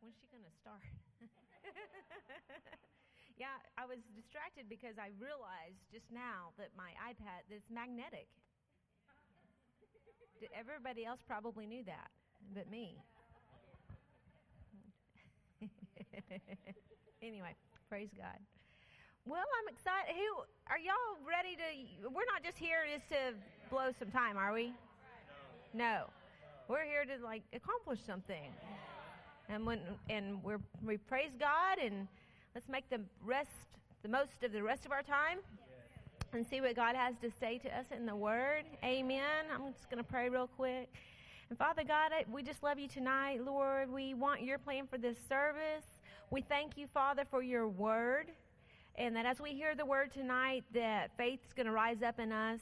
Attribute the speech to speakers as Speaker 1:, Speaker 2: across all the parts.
Speaker 1: when's she going to start? yeah, I was distracted because I realized just now that my iPad is magnetic. Everybody else probably knew that, but me. anyway, praise God. Well, I'm excited. Who are y'all ready to? We're not just here just to blow some time, are we? No, we're here to like accomplish something. And when and we're we praise God and let's make the rest the most of the rest of our time and see what God has to say to us in the Word. Amen. I'm just going to pray real quick. And Father God, we just love you tonight, Lord. We want your plan for this service. We thank you, Father, for your Word and that as we hear the word tonight, that faith's going to rise up in us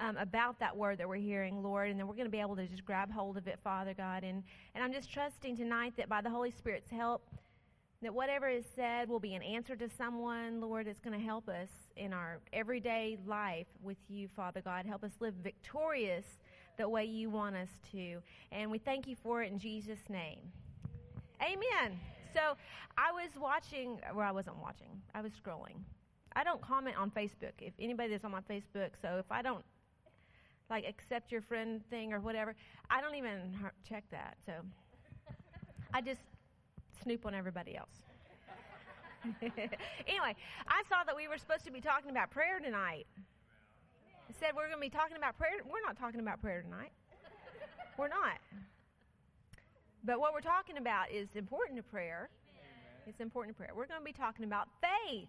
Speaker 1: um, about that word that we're hearing, Lord, and then we're going to be able to just grab hold of it, Father God. And, and I'm just trusting tonight that by the Holy Spirit's help, that whatever is said will be an answer to someone, Lord, it's going to help us in our everyday life with you, Father God. Help us live victorious the way you want us to. And we thank you for it in Jesus' name. Amen. So I was watching, well, I wasn't watching, I was scrolling. I don't comment on Facebook. If anybody that's on my Facebook, so if I don't like accept your friend thing or whatever, I don't even check that. So I just snoop on everybody else. anyway, I saw that we were supposed to be talking about prayer tonight. It said we're going to be talking about prayer. We're not talking about prayer tonight. We're not. But what we're talking about is important to prayer. Amen. It's important to prayer. We're going to be talking about faith.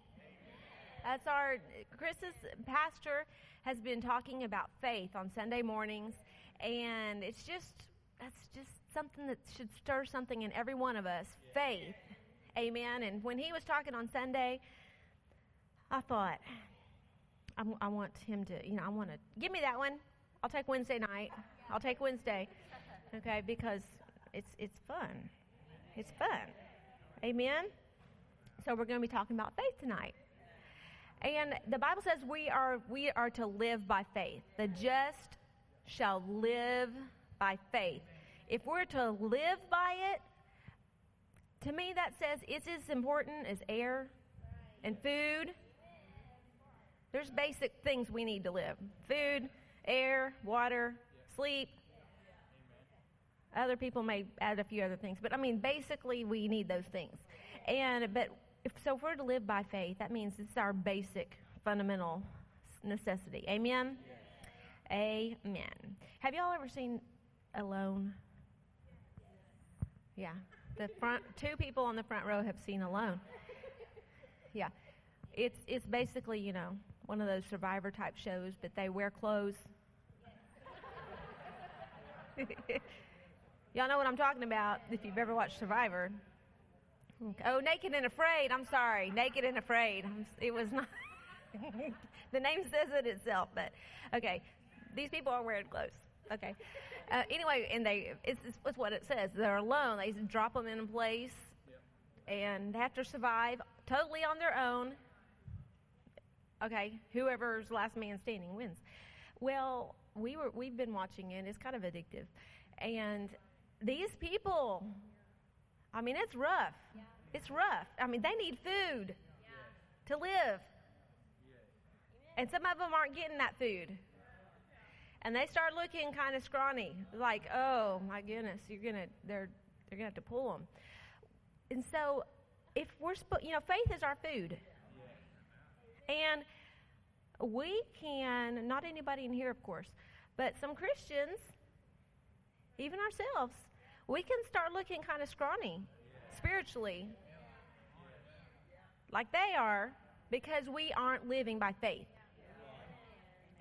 Speaker 1: That's our Chris's pastor has been talking about faith on Sunday mornings, and it's just that's just something that should stir something in every one of us. Faith, amen. And when he was talking on Sunday, I thought, I, I want him to, you know, I want to give me that one. I'll take Wednesday night. I'll take Wednesday, okay, because it's, it's fun. It's fun. Amen? So we're going to be talking about faith tonight. And the Bible says we are, we are to live by faith. The just shall live by faith. If we're to live by it, to me that says it's as important as air and food. There's basic things we need to live food, air, water, sleep, other people may add a few other things, but I mean, basically, we need those things. And but if, so, if we're to live by faith, that means this is our basic, fundamental necessity. Amen. Amen. Have y'all ever seen Alone? Yeah, the front two people on the front row have seen Alone. Yeah, it's it's basically you know one of those Survivor type shows, but they wear clothes. Y'all know what I'm talking about if you've ever watched Survivor. Oh, Naked and Afraid. I'm sorry. Naked and Afraid. It was not. the name says it itself, but okay. These people are wearing clothes. Okay. Uh, anyway, and they, it's, it's, what it says. They're alone. They drop them in a place and have to survive totally on their own. Okay. Whoever's last man standing wins. Well, we were, we've been watching it. It's kind of addictive. And these people, I mean, it's rough. Yeah. It's rough. I mean, they need food yeah. to live. And some of them aren't getting that food. And they start looking kind of scrawny, like, oh my goodness, you're gonna, they're, they're gonna have to pull them. And so, if we're, you know, faith is our food. And we can, not anybody in here, of course, but some Christians, even ourselves, we can start looking kind of scrawny spiritually, like they are, because we aren't living by faith.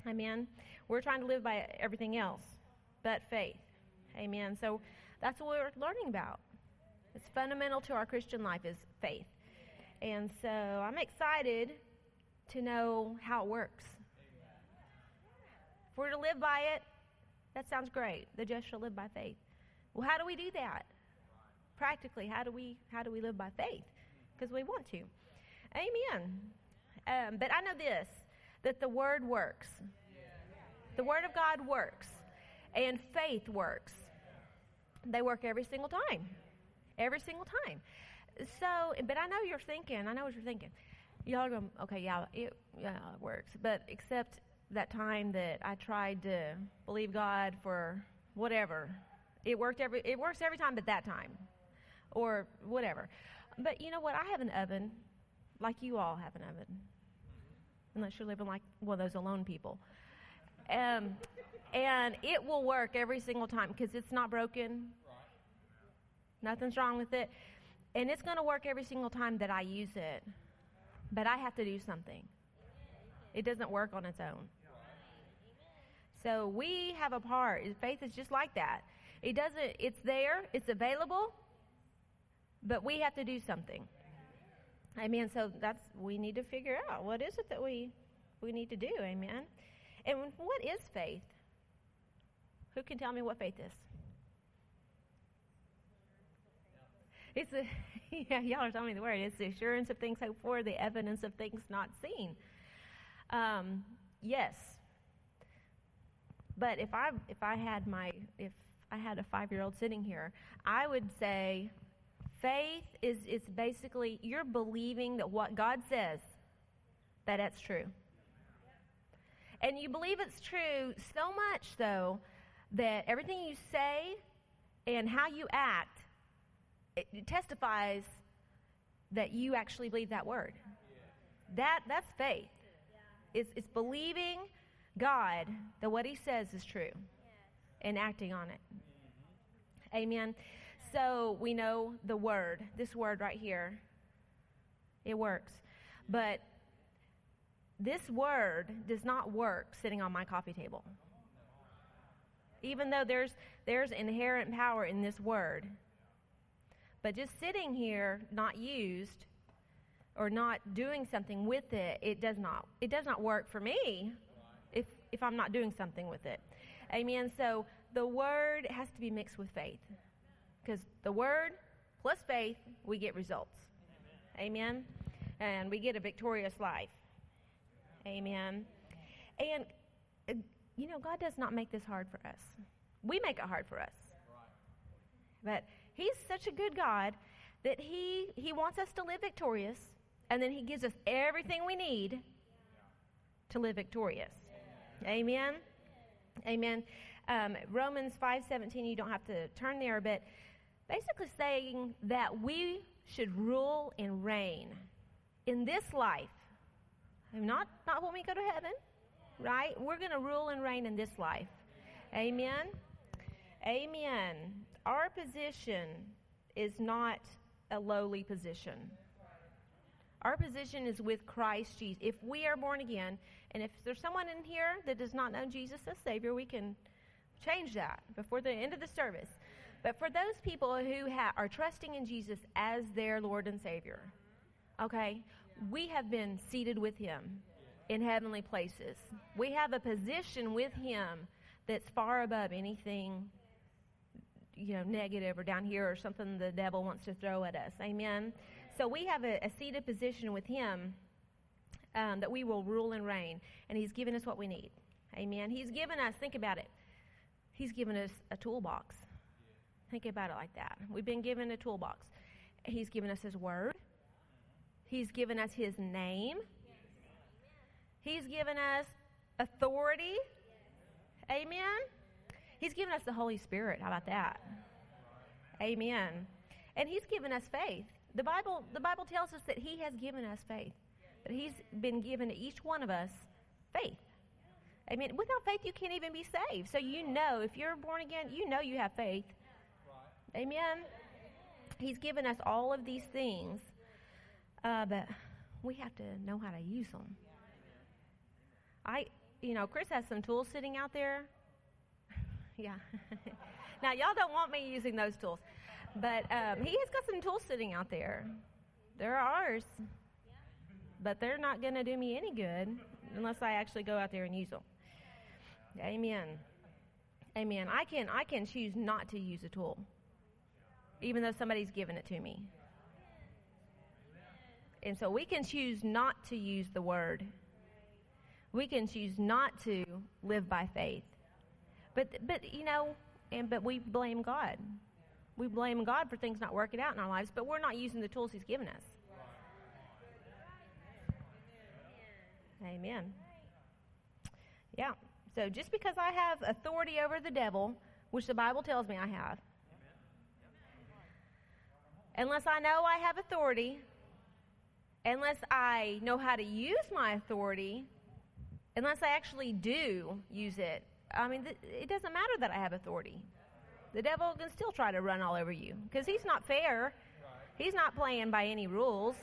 Speaker 1: Amen. We're trying to live by everything else but faith. Amen. So that's what we're learning about. It's fundamental to our Christian life is faith. And so I'm excited to know how it works. If we're to live by it, that sounds great. The just shall live by faith. Well, how do we do that? Practically, how do we how do we live by faith? Because we want to. Amen. Um, but I know this that the word works. The word of God works, and faith works. They work every single time. every single time. So, but I know you're thinking, I know what you're thinking. Y'all are going, okay, yeah, it, yeah, it works. But except that time that I tried to believe God for whatever, it worked every, it works every time but that time. Or whatever. But you know what? I have an oven, like you all have an oven. Unless you're living like one of those alone people. Um, and it will work every single time because it's not broken. Nothing's wrong with it. And it's going to work every single time that I use it. But I have to do something. It doesn't work on its own. So we have a part. Faith is just like that. It doesn't it's there, it's available, but we have to do something. Amen. So that's we need to figure out what is it that we we need to do. Amen. And what is faith? Who can tell me what faith is? It's a, yeah, y'all are telling me the word. It's the assurance of things hoped for, the evidence of things not seen. Um, yes, but if I if I had my if I had a five year old sitting here, I would say, faith is is basically you're believing that what God says that that's true, and you believe it's true so much though that everything you say and how you act it testifies that you actually believe that word. That that's faith. It's, it's believing God that what He says is true and acting on it. Amen. So we know the word, this word right here, it works. But this word does not work sitting on my coffee table. Even though there's, there's inherent power in this word, but just sitting here, not used, or not doing something with it, it does not it does not work for me if if I'm not doing something with it. Amen. So the word has to be mixed with faith. Because the word plus faith, we get results. Amen. And we get a victorious life. Amen. And you know, God does not make this hard for us. We make it hard for us. But He's such a good God that he, he wants us to live victorious, and then He gives us everything we need to live victorious. Amen. Amen. Um, Romans five seventeen. You don't have to turn there, but basically saying that we should rule and reign in this life, not not when we go to heaven, right? We're going to rule and reign in this life. Amen. Amen our position is not a lowly position. Our position is with Christ Jesus. If we are born again, and if there's someone in here that does not know Jesus as Savior, we can change that before the end of the service. But for those people who ha- are trusting in Jesus as their Lord and Savior, okay, we have been seated with Him in heavenly places. We have a position with Him that's far above anything you know, negative or down here or something the devil wants to throw at us. Amen. So we have a, a seated position with Him um, that we will rule and reign, and He's given us what we need. Amen. He's given us. Think about it. He's given us a toolbox. Think about it like that. We've been given a toolbox. He's given us His Word. He's given us His name. He's given us authority. Amen. He's given us the Holy Spirit. How about that? Amen. And He's given us faith. The Bible, the Bible tells us that He has given us faith. That He's been given to each one of us faith. Amen. Without faith, you can't even be saved. So you know, if you're born again, you know you have faith. Amen. He's given us all of these things, uh, but we have to know how to use them. I, you know, Chris has some tools sitting out there yeah. now, y'all don't want me using those tools, but um, he has got some tools sitting out there. They're ours, but they're not going to do me any good unless I actually go out there and use them. Amen. Amen. I can I can choose not to use a tool, even though somebody's given it to me. And so we can choose not to use the word. We can choose not to live by faith. But but you know, and but we blame God. We blame God for things not working out in our lives, but we're not using the tools He's given us. Amen. Yeah. So just because I have authority over the devil, which the Bible tells me I have, unless I know I have authority, unless I know how to use my authority, unless I actually do use it, I mean, th- it doesn't matter that I have authority. The devil can still try to run all over you because he's not fair. He's not playing by any rules.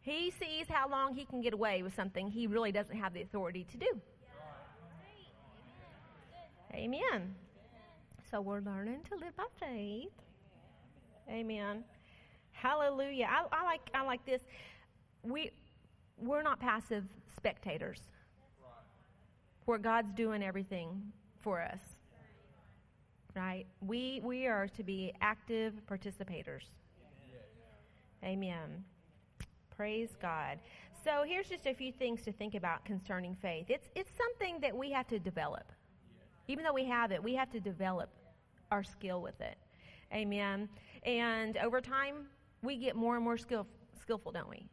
Speaker 1: He sees how long he can get away with something he really doesn't have the authority to do. Amen. So we're learning to live by faith. Amen. Hallelujah. I, I like I like this. We we're not passive spectators. Where God's doing everything for us. Right? We we are to be active participators. Amen. Praise God. So here's just a few things to think about concerning faith. It's it's something that we have to develop. Even though we have it, we have to develop our skill with it. Amen. And over time, we get more and more skill, skillful, don't we?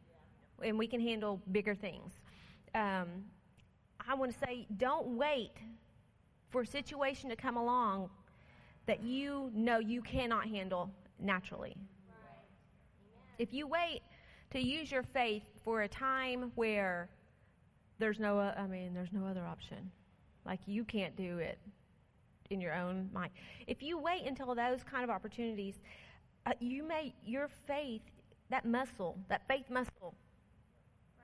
Speaker 1: And we can handle bigger things. Um, I want to say, don't wait for a situation to come along that you know you cannot handle naturally. If you wait to use your faith for a time where there's no, I mean, there's no other option. Like you can't do it in your own mind. If you wait until those kind of opportunities, uh, you may your faith, that muscle, that faith muscle,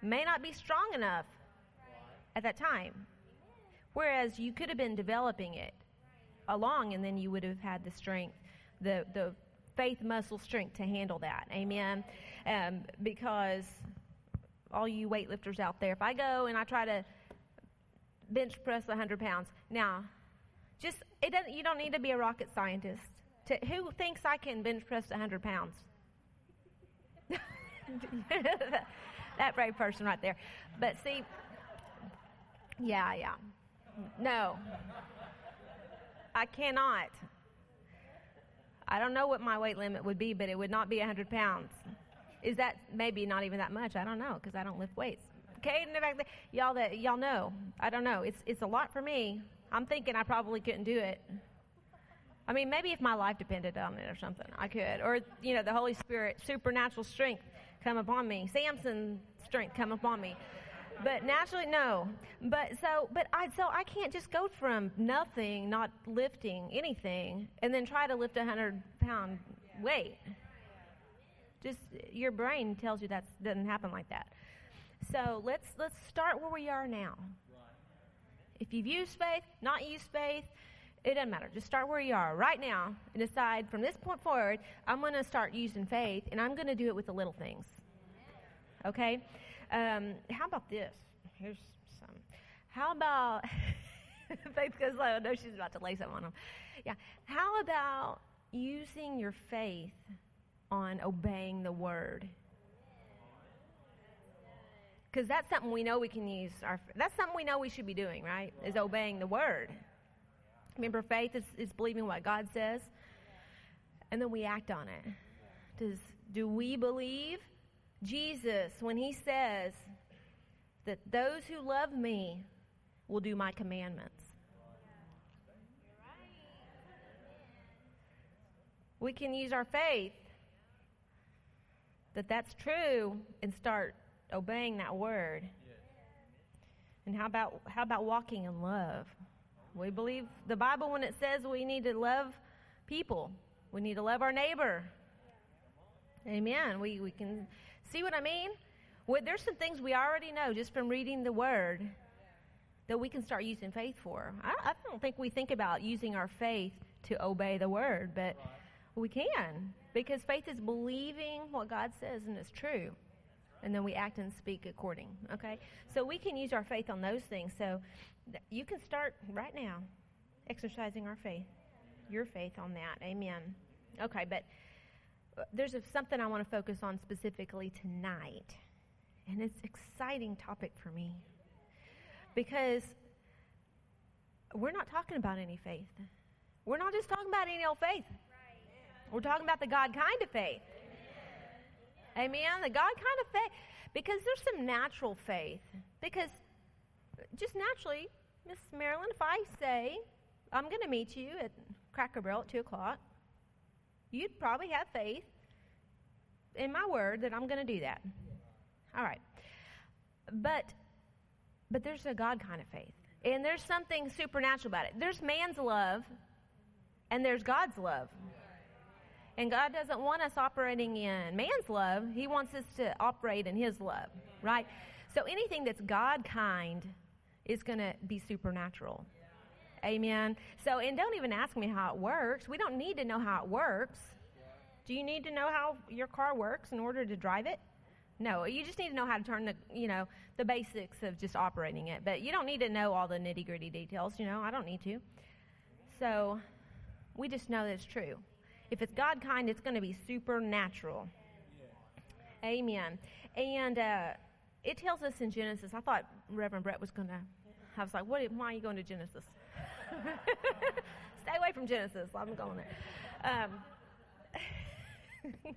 Speaker 1: may not be strong enough at that time. Whereas you could have been developing it along, and then you would have had the strength, the the faith muscle strength to handle that. Amen. Um, because all you weightlifters out there, if I go and I try to bench press 100 pounds, now, just it doesn't. You don't need to be a rocket scientist. To, who thinks I can bench press 100 pounds? that brave person right there. But see, yeah, yeah. No. I cannot. I don't know what my weight limit would be, but it would not be 100 pounds. Is that maybe not even that much? I don't know because I don't lift weights. Okay, y'all that y'all know. I don't know. It's it's a lot for me. I'm thinking I probably couldn't do it. I mean, maybe if my life depended on it or something, I could. Or you know, the Holy Spirit, supernatural strength come upon me. Samson strength come upon me. But naturally, no. But so, but I so I can't just go from nothing, not lifting anything, and then try to lift a hundred pound weight. Just your brain tells you that doesn't happen like that. So let's let's start where we are now. If you've used faith, not used faith, it doesn't matter. Just start where you are right now and decide from this point forward, I'm going to start using faith and I'm going to do it with the little things. Okay? Um, how about this? Here's some. How about faith goes low? I know she's about to lay something on them. Yeah. How about using your faith on obeying the word? Because that's something we know we can use. Our, that's something we know we should be doing, right? Is obeying the word. Remember, faith is, is believing what God says, and then we act on it. Does do we believe Jesus when He says that those who love me will do my commandments? We can use our faith that that's true and start obeying that word. And how about how about walking in love? We believe the Bible when it says we need to love people. We need to love our neighbor. Amen. We we can see what I mean? Well, there's some things we already know just from reading the word that we can start using faith for. I, I don't think we think about using our faith to obey the word, but we can because faith is believing what God says and it's true and then we act and speak according. Okay? So we can use our faith on those things. So th- you can start right now exercising our faith, your faith on that. Amen. Okay, but there's something I want to focus on specifically tonight. And it's an exciting topic for me. Because we're not talking about any faith. We're not just talking about any old faith. We're talking about the God kind of faith. Amen. The God kind of faith. Because there's some natural faith. Because just naturally, Miss Marilyn, if I say, I'm going to meet you at Cracker Barrel at 2 o'clock, you'd probably have faith in my word that I'm going to do that. All right. But but there's a God kind of faith. And there's something supernatural about it. There's man's love and there's God's love. And God doesn't want us operating in man's love. He wants us to operate in his love, right? So anything that's God kind is going to be supernatural. Amen. So, and don't even ask me how it works. We don't need to know how it works. Do you need to know how your car works in order to drive it? No, you just need to know how to turn the, you know, the basics of just operating it. But you don't need to know all the nitty gritty details, you know, I don't need to. So we just know that it's true. If it's God kind, it's going to be supernatural. Amen. And uh, it tells us in Genesis, I thought Reverend Brett was going to, I was like, what, why are you going to Genesis? Stay away from Genesis. I'm going there. Um,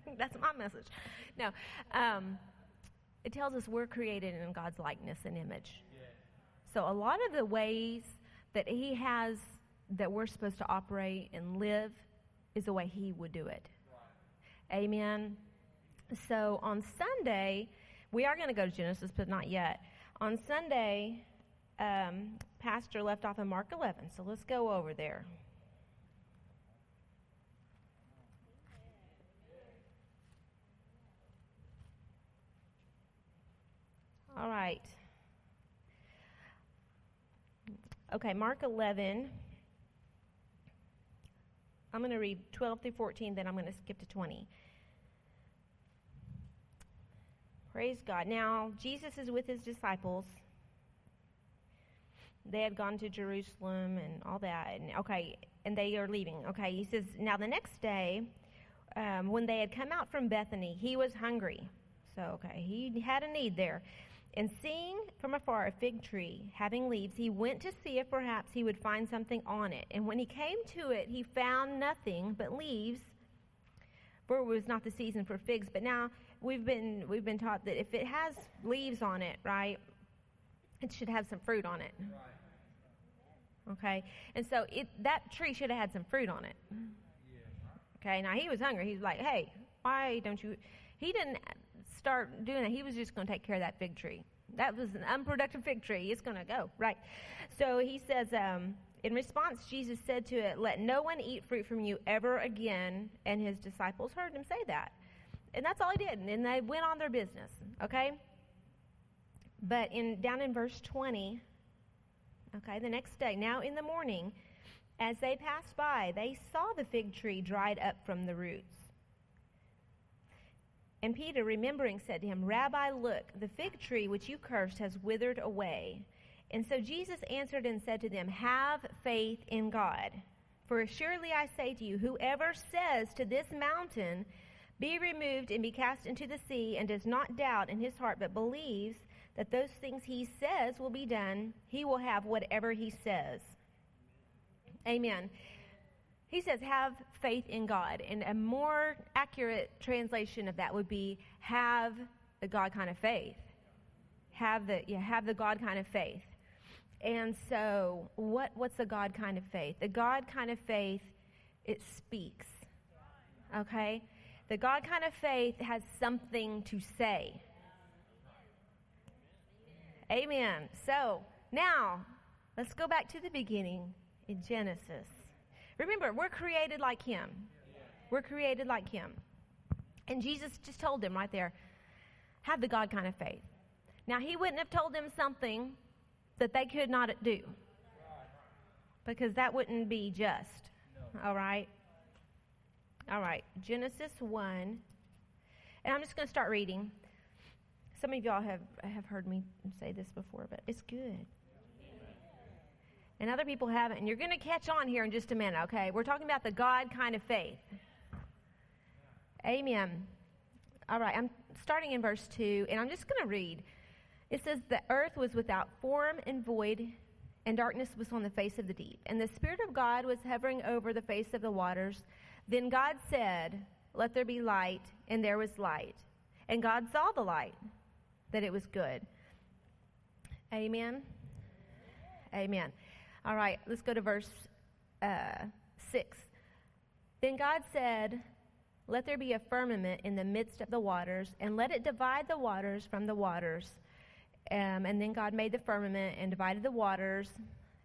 Speaker 1: that's my message. No. Um, it tells us we're created in God's likeness and image. So a lot of the ways that He has that we're supposed to operate and live is the way He would do it. Right. Amen. So on Sunday, we are going to go to Genesis, but not yet. On Sunday, um, Pastor left off in Mark 11, so let's go over there. All right. Okay, Mark 11. I'm going to read 12 through 14, then I'm going to skip to 20. Praise God. Now, Jesus is with his disciples. They had gone to Jerusalem and all that. And, okay, and they are leaving. Okay, he says, Now the next day, um, when they had come out from Bethany, he was hungry. So, okay, he had a need there. And seeing from afar a fig tree having leaves, he went to see if perhaps he would find something on it. And when he came to it, he found nothing but leaves, for it was not the season for figs. But now we've been we've been taught that if it has leaves on it, right, it should have some fruit on it. Okay, and so it that tree should have had some fruit on it. Okay, now he was hungry. He's like, hey, why don't you? He didn't start doing that, he was just going to take care of that fig tree. That was an unproductive fig tree. It's going to go, right? So he says, um, in response, Jesus said to it, Let no one eat fruit from you ever again. And his disciples heard him say that. And that's all he did. And they went on their business, okay? But in down in verse 20, okay, the next day, now in the morning, as they passed by, they saw the fig tree dried up from the roots. And Peter, remembering, said to him, Rabbi, look, the fig tree which you cursed has withered away. And so Jesus answered and said to them, Have faith in God. For surely I say to you, whoever says to this mountain, Be removed and be cast into the sea, and does not doubt in his heart, but believes that those things he says will be done, he will have whatever he says. Amen. He says, have faith in God. And a more accurate translation of that would be, have the God kind of faith. Have the, yeah, have the God kind of faith. And so, what, what's the God kind of faith? The God kind of faith, it speaks. Okay? The God kind of faith has something to say. Amen. So, now, let's go back to the beginning in Genesis. Remember, we're created like Him. We're created like Him. And Jesus just told them right there have the God kind of faith. Now, He wouldn't have told them something that they could not do because that wouldn't be just. All right? All right. Genesis 1. And I'm just going to start reading. Some of y'all have, have heard me say this before, but it's good and other people haven't. And you're going to catch on here in just a minute, okay? We're talking about the God kind of faith. Amen. All right, I'm starting in verse 2, and I'm just going to read. It says, The earth was without form and void, and darkness was on the face of the deep. And the Spirit of God was hovering over the face of the waters. Then God said, Let there be light, and there was light. And God saw the light, that it was good. Amen. Amen. All right, let's go to verse uh, 6. Then God said, Let there be a firmament in the midst of the waters, and let it divide the waters from the waters. Um, and then God made the firmament and divided the waters.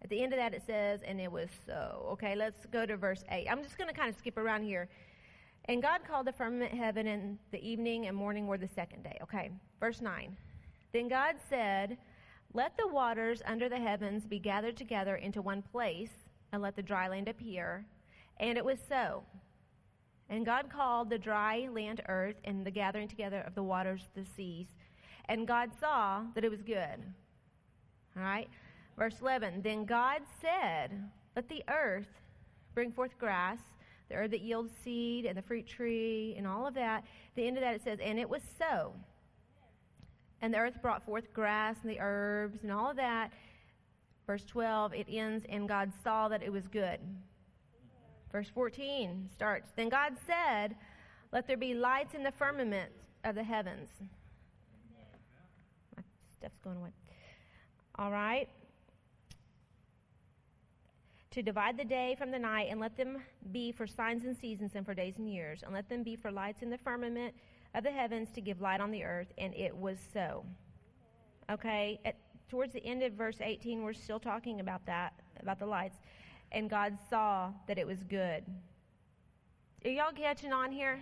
Speaker 1: At the end of that, it says, And it was so. Okay, let's go to verse 8. I'm just going to kind of skip around here. And God called the firmament heaven, and the evening and morning were the second day. Okay, verse 9. Then God said, Let the waters under the heavens be gathered together into one place, and let the dry land appear. And it was so. And God called the dry land earth, and the gathering together of the waters the seas. And God saw that it was good. All right? Verse 11 Then God said, Let the earth bring forth grass, the earth that yields seed, and the fruit tree, and all of that. At the end of that, it says, And it was so. And the earth brought forth grass and the herbs and all of that. Verse 12, it ends, and God saw that it was good. Verse 14 starts Then God said, Let there be lights in the firmament of the heavens. My stuff's going away. All right. To divide the day from the night, and let them be for signs and seasons and for days and years, and let them be for lights in the firmament of the heavens to give light on the earth. And it was so. Okay. At, towards the end of verse 18, we're still talking about that, about the lights and God saw that it was good. Are y'all catching on here?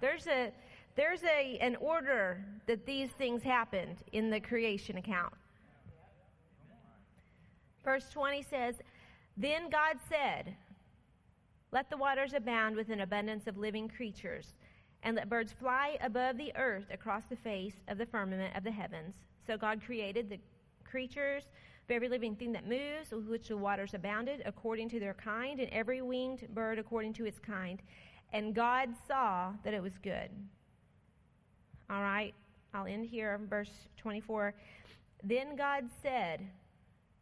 Speaker 1: There's a there's a an order that these things happened in the creation account. Verse 20 says, Then God said, Let the waters abound with an abundance of living creatures, and let birds fly above the earth across the face of the firmament of the heavens. So God created the creatures of every living thing that moves, with which the waters abounded, according to their kind, and every winged bird according to its kind. And God saw that it was good. All right, I'll end here, verse 24. Then God said,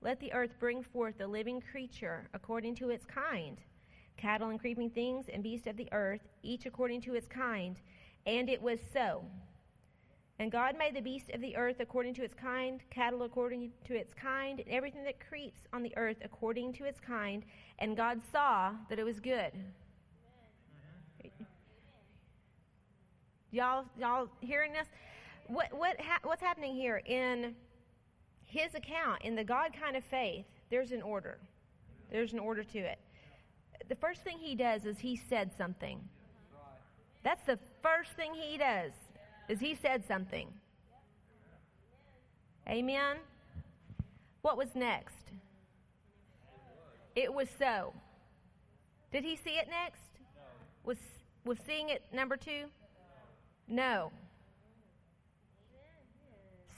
Speaker 1: Let the earth bring forth a living creature according to its kind, cattle and creeping things and beasts of the earth, each according to its kind. And it was so. And God made the beast of the earth according to its kind, cattle according to its kind, and everything that creeps on the earth according to its kind. And God saw that it was good. Y'all, y'all hearing this? What, what ha- what's happening here in his account, in the God kind of faith? There's an order. There's an order to it. The first thing he does is he said something. That's the first thing he does is he said something. Amen? What was next? It was so. Did he see it next? Was, was seeing it number two? No.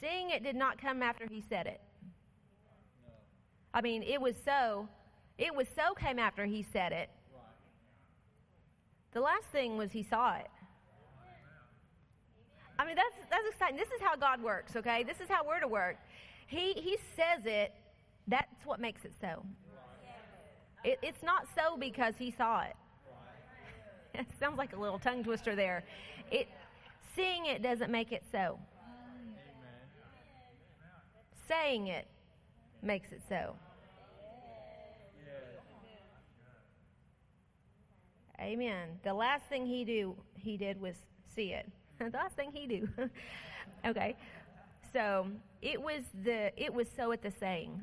Speaker 1: Seeing it did not come after he said it. I mean, it was so. It was so came after he said it. The last thing was he saw it. I mean, that's, that's exciting. This is how God works, okay? This is how we're to work. He, he says it, that's what makes it so. It, it's not so because he saw it. It sounds like a little tongue twister there. It, seeing it doesn't make it so. Saying it makes it so. Amen. The last thing he do he did was see it. the last thing he do. okay. So it was the it was so at the saying.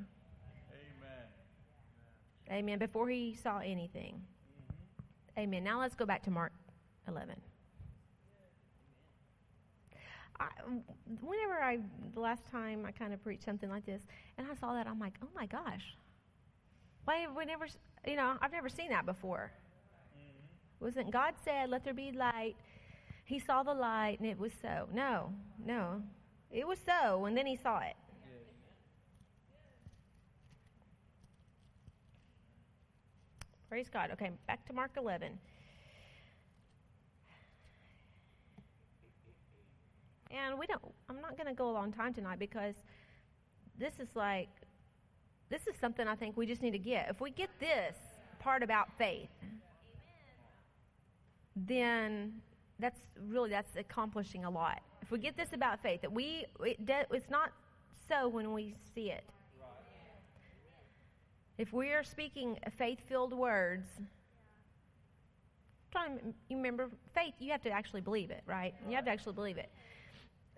Speaker 1: Amen. Amen. Before he saw anything. Mm-hmm. Amen. Now let's go back to Mark 11. I, whenever I the last time I kind of preached something like this, and I saw that, I'm like, oh my gosh, why have we never? You know, I've never seen that before. Mm-hmm. Wasn't God said, "Let there be light," he saw the light and it was so. No, no. It was so, and then he saw it. Praise God. Okay, back to Mark 11. And we don't, I'm not going to go a long time tonight because this is like, this is something I think we just need to get. If we get this part about faith, then that's really that's accomplishing a lot. If we get this about faith, that we it de- it's not so when we see it. If we are speaking faith-filled words, trying you remember faith, you have to actually believe it, right? You have to actually believe it.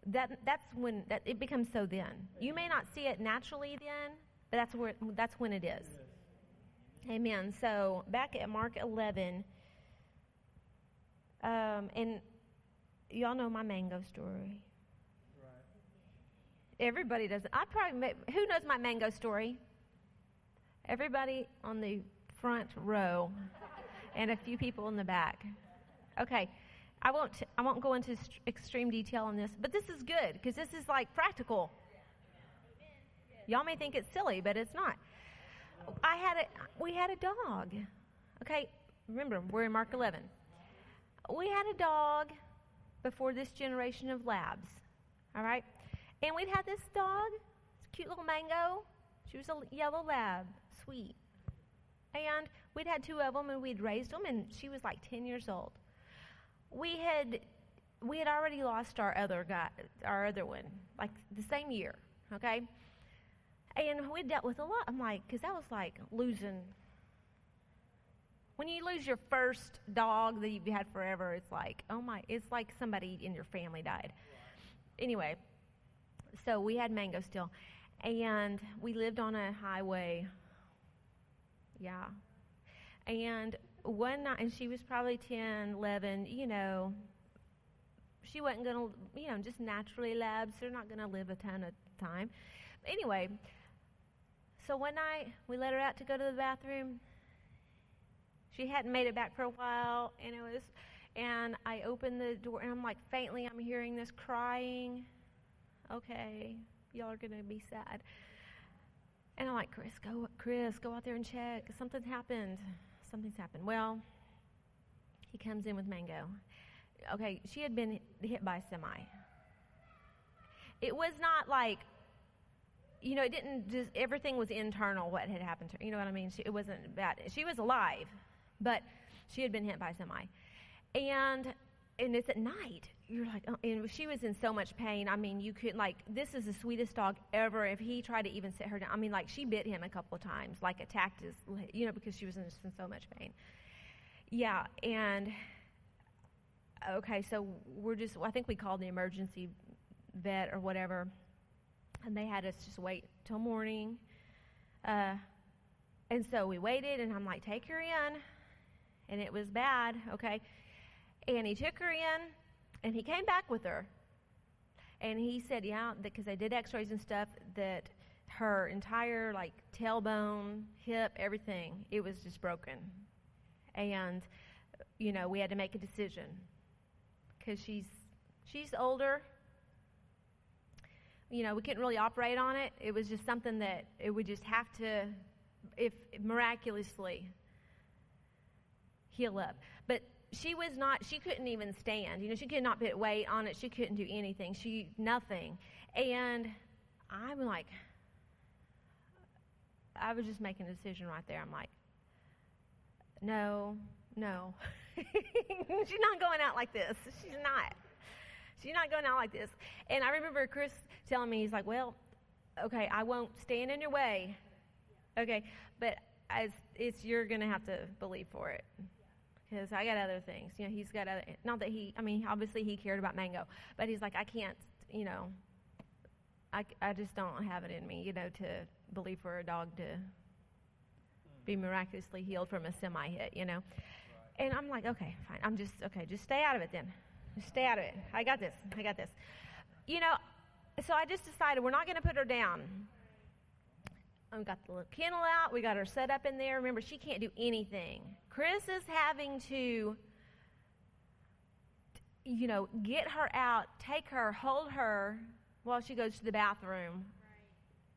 Speaker 1: That that's when that it becomes so. Then you may not see it naturally then, but that's where that's when it is. Amen. So back at Mark 11, um, and y'all know my mango story. Right. Everybody does. I probably who knows my mango story. Everybody on the front row, and a few people in the back. Okay, I won't. I won't go into extreme detail on this, but this is good because this is like practical. Y'all may think it's silly, but it's not. I had a. We had a dog. Okay, remember we're in Mark 11. We had a dog before this generation of labs. All right, and we'd had this dog, this cute little mango. She was a yellow lab, sweet. And we'd had two of them, and we'd raised them, and she was like 10 years old. We had we had already lost our other guy, our other one, like the same year. Okay, and we dealt with a lot. I'm like, because that was like losing. When you lose your first dog that you've had forever, it's like, oh my, it's like somebody in your family died. Anyway, so we had Mango still, and we lived on a highway. Yeah. And one night, and she was probably 10, 11, you know, she wasn't going to, you know, just naturally labs. They're not going to live a ton of time. Anyway, so one night we let her out to go to the bathroom. She hadn't made it back for a while, and it was, and I opened the door, and I'm like, faintly, I'm hearing this crying. Okay, y'all are gonna be sad. And I'm like, Chris, go, Chris, go out there and check. Something's happened. Something's happened. Well, he comes in with Mango. Okay, she had been hit by a semi. It was not like you know, it didn't just, everything was internal what had happened to her. You know what I mean? She, it wasn't bad. She was alive, but she had been hit by a semi. And, and it's at night. You're like, oh, and she was in so much pain. I mean, you could, like, this is the sweetest dog ever. If he tried to even sit her down, I mean, like, she bit him a couple of times, like, attacked his, you know, because she was in, in so much pain. Yeah, and, okay, so we're just, I think we called the emergency vet or whatever and they had us just wait till morning. Uh, and so we waited, and I'm like, take her in. And it was bad, okay? And he took her in, and he came back with her. And he said, yeah, because they did x rays and stuff, that her entire, like, tailbone, hip, everything, it was just broken. And, you know, we had to make a decision because she's she's older you know, we couldn't really operate on it. It was just something that it would just have to, if miraculously, heal up. She was not, she couldn't even stand. You know, she could not put weight on it. She couldn't do anything. She, nothing. And I'm like, I was just making a decision right there. I'm like, no, no. She's not going out like this. She's not. She's not going out like this. And I remember Chris telling me, he's like, well, okay, I won't stand in your way. Okay, but as it's you're to have to believe for it because I got other things. You know, he's got other. Not that he. I mean, obviously he cared about mango, but he's like, I can't. You know, I I just don't have it in me. You know, to believe for a dog to be hmm. miraculously healed from a semi hit. You know, and I'm like, okay, fine. I'm just okay. Just stay out of it then. Just stay out of it. I got this. I got this. You know, so I just decided we're not going to put her down. We got the little kennel out. We got her set up in there. Remember, she can't do anything. Chris is having to, you know, get her out, take her, hold her while she goes to the bathroom,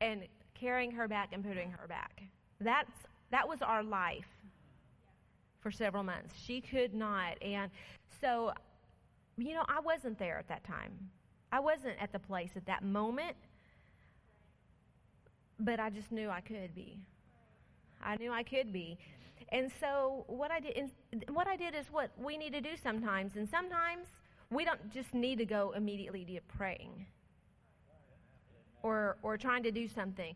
Speaker 1: right. and carrying her back and putting her back. That's that was our life for several months. She could not, and so, you know, I wasn't there at that time. I wasn't at the place at that moment, but I just knew I could be. I knew I could be. And so what I did, what I did is what we need to do sometimes. And sometimes we don't just need to go immediately to praying or or trying to do something.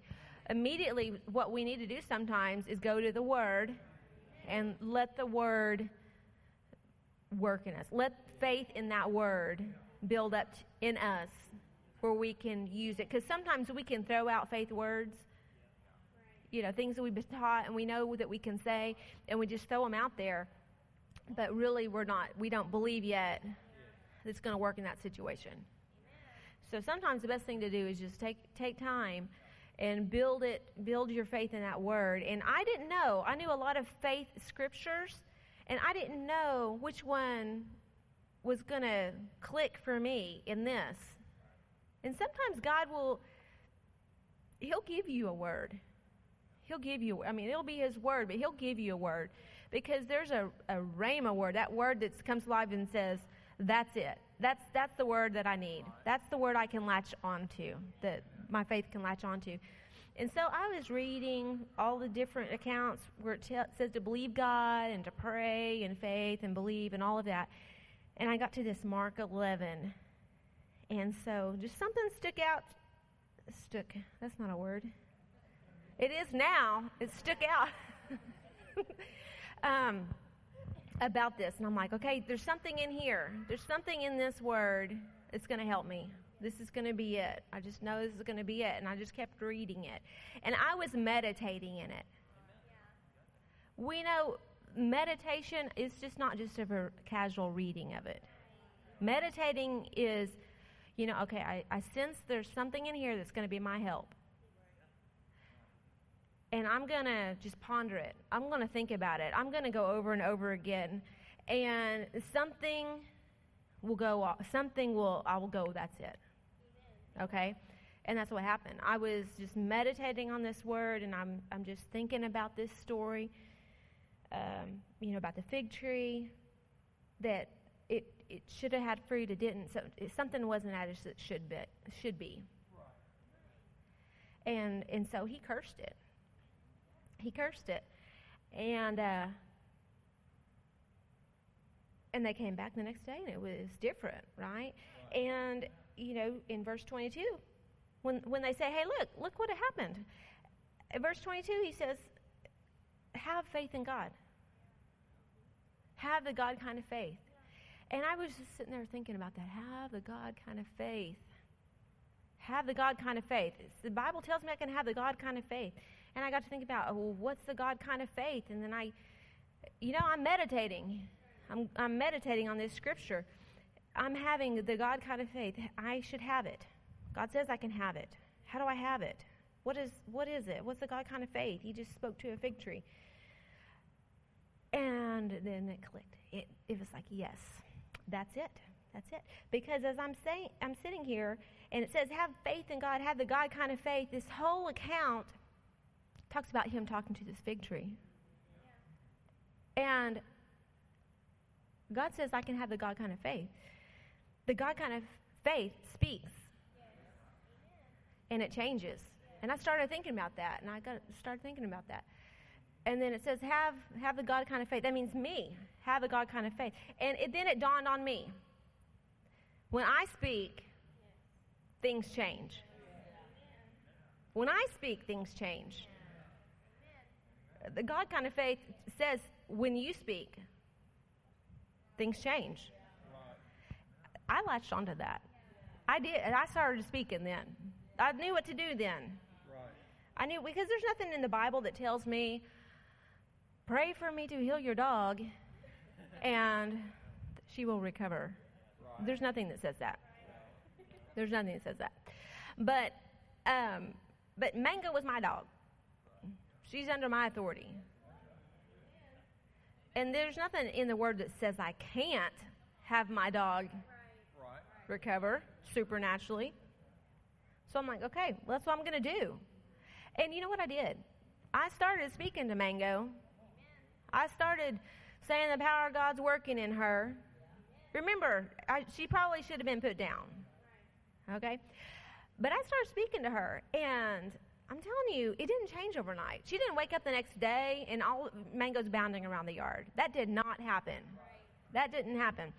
Speaker 1: Immediately, what we need to do sometimes is go to the Word and let the Word work in us. Let faith in that Word build up in us where we can use it. Because sometimes we can throw out faith words you know, things that we've been taught and we know that we can say, and we just throw them out there. But really, we're not, we don't believe yet that it's going to work in that situation. So sometimes the best thing to do is just take, take time and build it, build your faith in that word. And I didn't know, I knew a lot of faith scriptures, and I didn't know which one was going to click for me in this. And sometimes God will, He'll give you a word. He'll give you, I mean, it'll be His word, but He'll give you a word. Because there's a, a rhema word, that word that comes alive and says, that's it. That's, that's the word that I need. That's the word I can latch onto, that my faith can latch onto. And so I was reading all the different accounts where it, t- says to believe God and to pray and faith and believe and all of that. And I got to this Mark 11. And so just something stuck out. Stuck. That's not a word. It is now. It stuck out um, about this. And I'm like, okay, there's something in here. There's something in this word that's going to help me. This is going to be it. I just know this is going to be it. And I just kept reading it. And I was meditating in it. We know meditation is just not just a casual reading of it. Meditating is, you know, okay, I, I sense there's something in here that's going to be my help and I'm going to just ponder it. I'm going to think about it. I'm going to go over and over again. And something will go. Something will, I will go, that's it. Okay? And that's what happened. I was just meditating on this word, and I'm, I'm just thinking about this story, um, you know, about the fig tree, that it, it should have had fruit, it didn't. So it, something wasn't as it should be. Should be. And, and so he cursed it he cursed it. And uh, and they came back the next day and it was different, right? And you know, in verse 22, when when they say, "Hey, look, look what happened." In verse 22, he says, "Have faith in God. Have the God kind of faith." And I was just sitting there thinking about that. Have the God kind of faith. Have the God kind of faith. The Bible tells me I can have the God kind of faith. And I got to think about, oh, well, what's the God kind of faith? And then I, you know, I'm meditating. I'm, I'm meditating on this scripture. I'm having the God kind of faith. I should have it. God says I can have it. How do I have it? What is, what is it? What's the God kind of faith? He just spoke to a fig tree. And then it clicked. It, it was like, yes, that's it. That's it. Because as I'm saying, I'm sitting here and it says, have faith in God, have the God kind of faith. This whole account talks about him talking to this fig tree. And God says, I can have the God kind of faith. The God kind of faith speaks. And it changes. And I started thinking about that, and I got started thinking about that. And then it says, have, have the God kind of faith. That means me. Have the God kind of faith. And it, then it dawned on me. When I speak, things change. When I speak, things change the God kind of faith says when you speak, things change. I latched onto that. I did. I started speaking then. I knew what to do then. I knew because there's nothing in the Bible that tells me, pray for me to heal your dog and she will recover. There's nothing that says that. There's nothing that says that. But um, but Mango was my dog. She's under my authority. And there's nothing in the word that says I can't have my dog recover supernaturally. So I'm like, okay, well, that's what I'm going to do. And you know what I did? I started speaking to Mango. I started saying the power of God's working in her. Remember, I, she probably should have been put down. Okay? But I started speaking to her, and I'm telling you, it didn't change overnight. She didn't wake up the next day and all Mango's bounding around the yard. That did not happen. That didn't happen.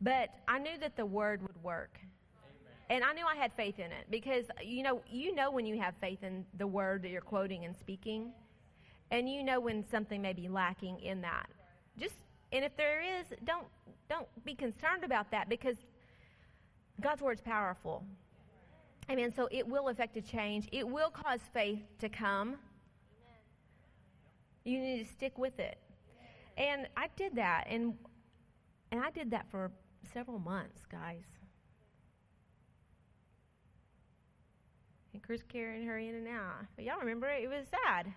Speaker 1: But I knew that the word would work. And I knew I had faith in it because you know, you know when you have faith in the word that you're quoting and speaking. And you know when something may be lacking in that. Just and if there is, don't don't be concerned about that because God's word is powerful. Amen. So it will affect a change. It will cause faith to come. You need to stick with it. And I did that and and I did that for several months, guys. And Chris carrying her in and out. But y'all remember it? It was sad.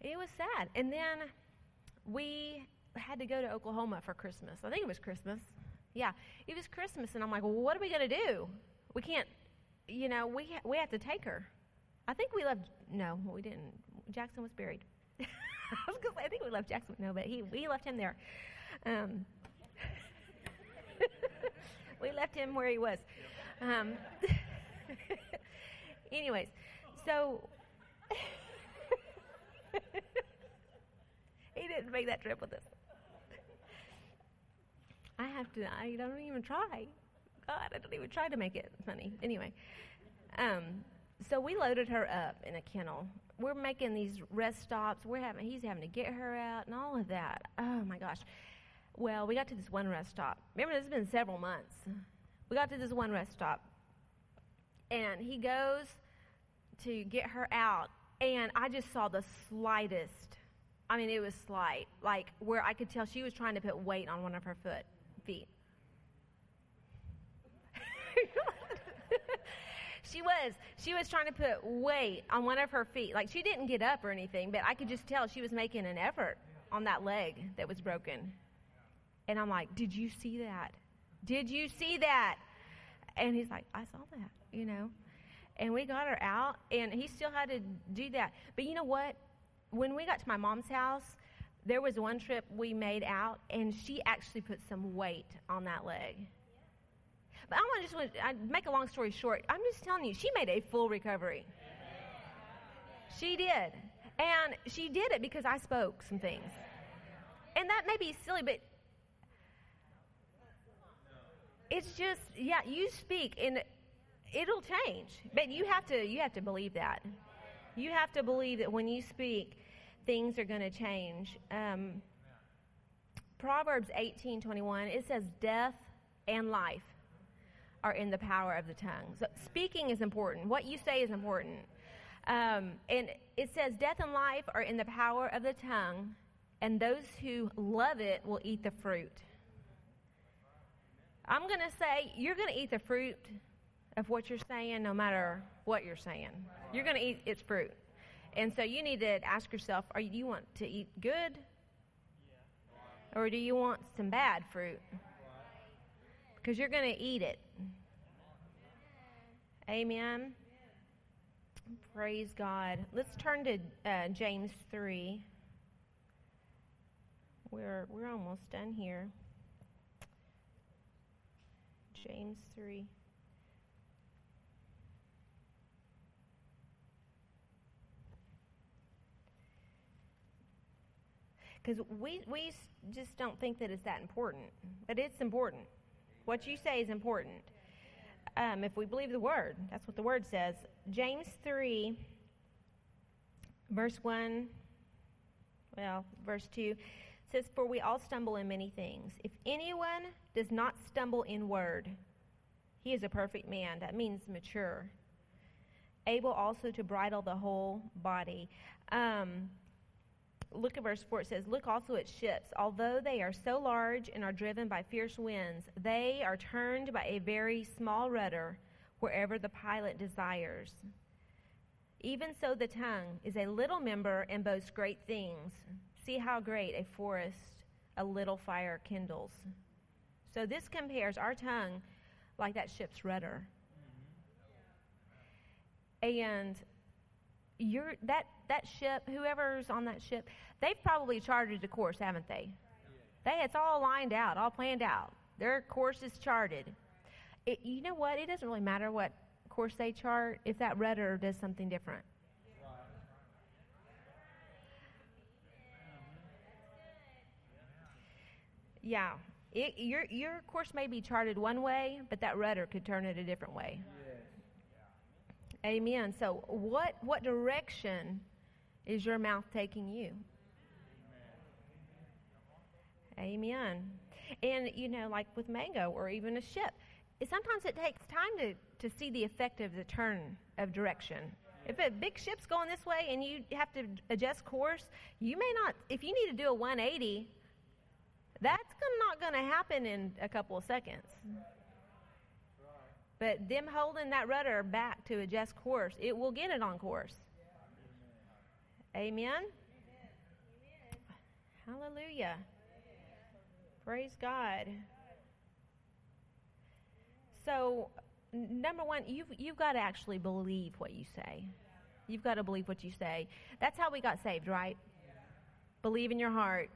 Speaker 1: It was sad. And then we had to go to Oklahoma for Christmas. I think it was Christmas. Yeah, it was Christmas, and I'm like, well, what are we going to do? We can't, you know, we ha- we have to take her. I think we left. No, we didn't. Jackson was buried. I was going I think we left Jackson. No, but he we left him there. Um, we left him where he was. Um, anyways, so didn't make that trip with us. I have to. I don't even try. God, I don't even try to make it funny. Anyway, um, so we loaded her up in a kennel. We're making these rest stops. We're having. He's having to get her out and all of that. Oh my gosh. Well, we got to this one rest stop. Remember, this has been several months. We got to this one rest stop, and he goes to get her out, and I just saw the slightest. I mean, it was slight, like where I could tell she was trying to put weight on one of her foot feet. she was. She was trying to put weight on one of her feet. Like she didn't get up or anything, but I could just tell she was making an effort on that leg that was broken. And I'm like, Did you see that? Did you see that? And he's like, I saw that, you know. And we got her out, and he still had to do that. But you know what? When we got to my mom's house, there was one trip we made out, and she actually put some weight on that leg. But I want to just I make a long story short. I'm just telling you, she made a full recovery. She did, and she did it because I spoke some things. And that may be silly, but it's just yeah. You speak, and it'll change. But you have to you have to believe that. You have to believe that when you speak things are going to change. Um, Proverbs 18:21 it says death and life are in the power of the tongue. So speaking is important. What you say is important. Um, and it says death and life are in the power of the tongue, and those who love it will eat the fruit. I'm going to say you're going to eat the fruit of what you're saying no matter what you're saying. You're going to eat its fruit. And so you need to ask yourself, are you, do you want to eat good? Or do you want some bad fruit? Because you're going to eat it. Amen. Praise God. Let's turn to uh, James 3. We're, we're almost done here. James 3. Because we, we just don't think that it's that important. But it's important. What you say is important. Um, if we believe the word, that's what the word says. James 3, verse 1, well, verse 2 says, For we all stumble in many things. If anyone does not stumble in word, he is a perfect man. That means mature. Able also to bridle the whole body. Um, look at verse 4. It says, Look also at ships. Although they are so large and are driven by fierce winds, they are turned by a very small rudder wherever the pilot desires. Even so, the tongue is a little member and boasts great things. See how great a forest a little fire kindles. So, this compares our tongue like that ship's rudder. Mm-hmm. And you're, that, that ship, whoever's on that ship, they've probably charted a course, haven't they? They, it's all lined out, all planned out. Their course is charted. It, you know what? It doesn't really matter what course they chart if that rudder does something different? Yeah. It, your, your course may be charted one way, but that rudder could turn it a different way. Amen. So, what, what direction is your mouth taking you? Amen. And, you know, like with Mango or even a ship, it, sometimes it takes time to, to see the effect of the turn of direction. If a big ship's going this way and you have to adjust course, you may not, if you need to do a 180, that's not going to happen in a couple of seconds. But them holding that rudder back to adjust course, it will get it on course. Amen? Hallelujah. Praise God. So, number one, you've, you've got to actually believe what you say. You've got to believe what you say. That's how we got saved, right? Believe in your heart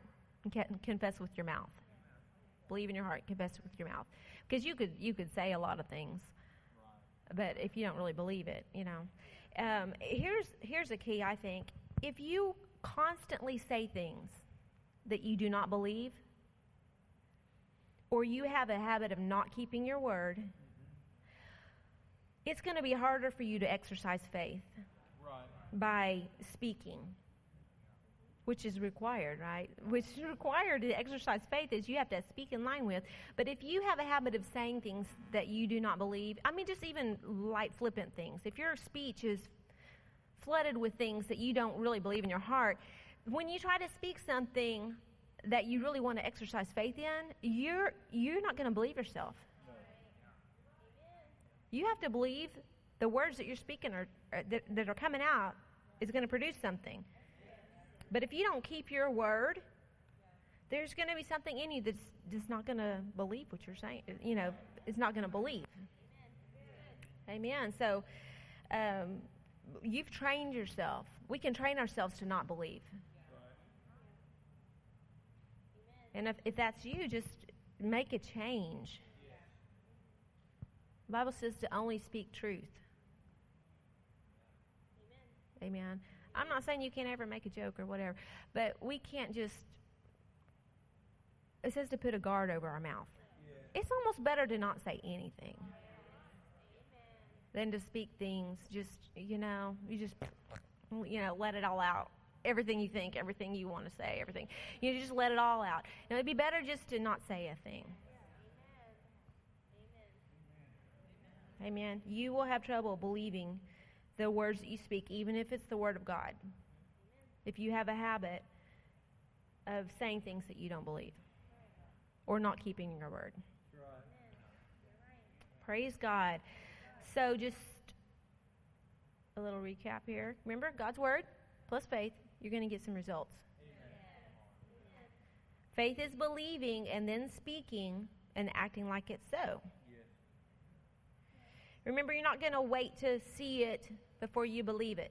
Speaker 1: and confess with your mouth. Believe in your heart, confess with your mouth. Because you could you could say a lot of things, but if you don't really believe it, you know. Um, here's here's a key. I think if you constantly say things that you do not believe, or you have a habit of not keeping your word, it's going to be harder for you to exercise faith right. by speaking which is required, right? Which is required to exercise faith is you have to speak in line with. But if you have a habit of saying things that you do not believe, I mean, just even light, flippant things, if your speech is flooded with things that you don't really believe in your heart, when you try to speak something that you really want to exercise faith in, you're, you're not going to believe yourself. You have to believe the words that you're speaking are, uh, that, that are coming out is going to produce something. But if you don't keep your word, there's going to be something in you that's just not going to believe what you're saying. You know, it's not going to believe. Amen. So um, you've trained yourself. We can train ourselves to not believe. And if, if that's you, just make a change. The Bible says to only speak truth. Amen. Amen. I'm not saying you can't ever make a joke or whatever, but we can't just. It says to put a guard over our mouth. Yeah. It's almost better to not say anything than to speak things. Just you know, you just you know, let it all out. Everything you think, everything you want to say, everything. You just let it all out. Now, it'd be better just to not say a thing. Amen. You will have trouble believing the words that you speak, even if it's the Word of God. If you have a habit of saying things that you don't believe or not keeping your word. Praise God. So, just a little recap here. Remember, God's Word plus faith, you're going to get some results. Faith is believing and then speaking and acting like it's so. Remember, you're not going to wait to see it before you believe it.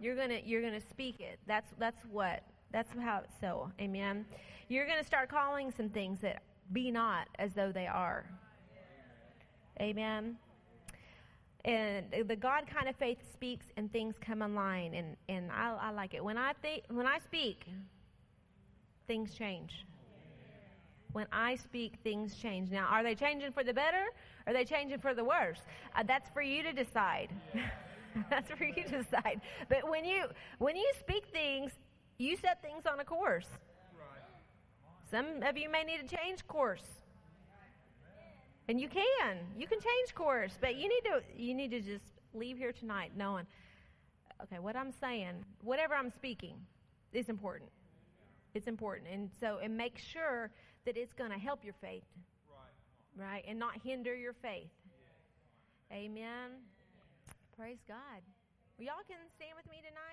Speaker 1: You're gonna you're gonna speak it. That's that's what that's how it's so. Amen. You're gonna start calling some things that be not as though they are. Amen. And the God kind of faith speaks and things come online, and, and I, I like it. When I think when I speak, things change. When I speak, things change. Now, are they changing for the better? Or are they changing for the worse? Uh, that's for you to decide. That's for you to decide. But when you when you speak things, you set things on a course. Some of you may need to change course. And you can. You can change course, but you need to you need to just leave here tonight knowing okay, what I'm saying, whatever I'm speaking is important. It's important. And so and make sure that it's going to help your faith. Right. Right? And not hinder your faith. Amen. Praise God. Y'all can stand with me tonight.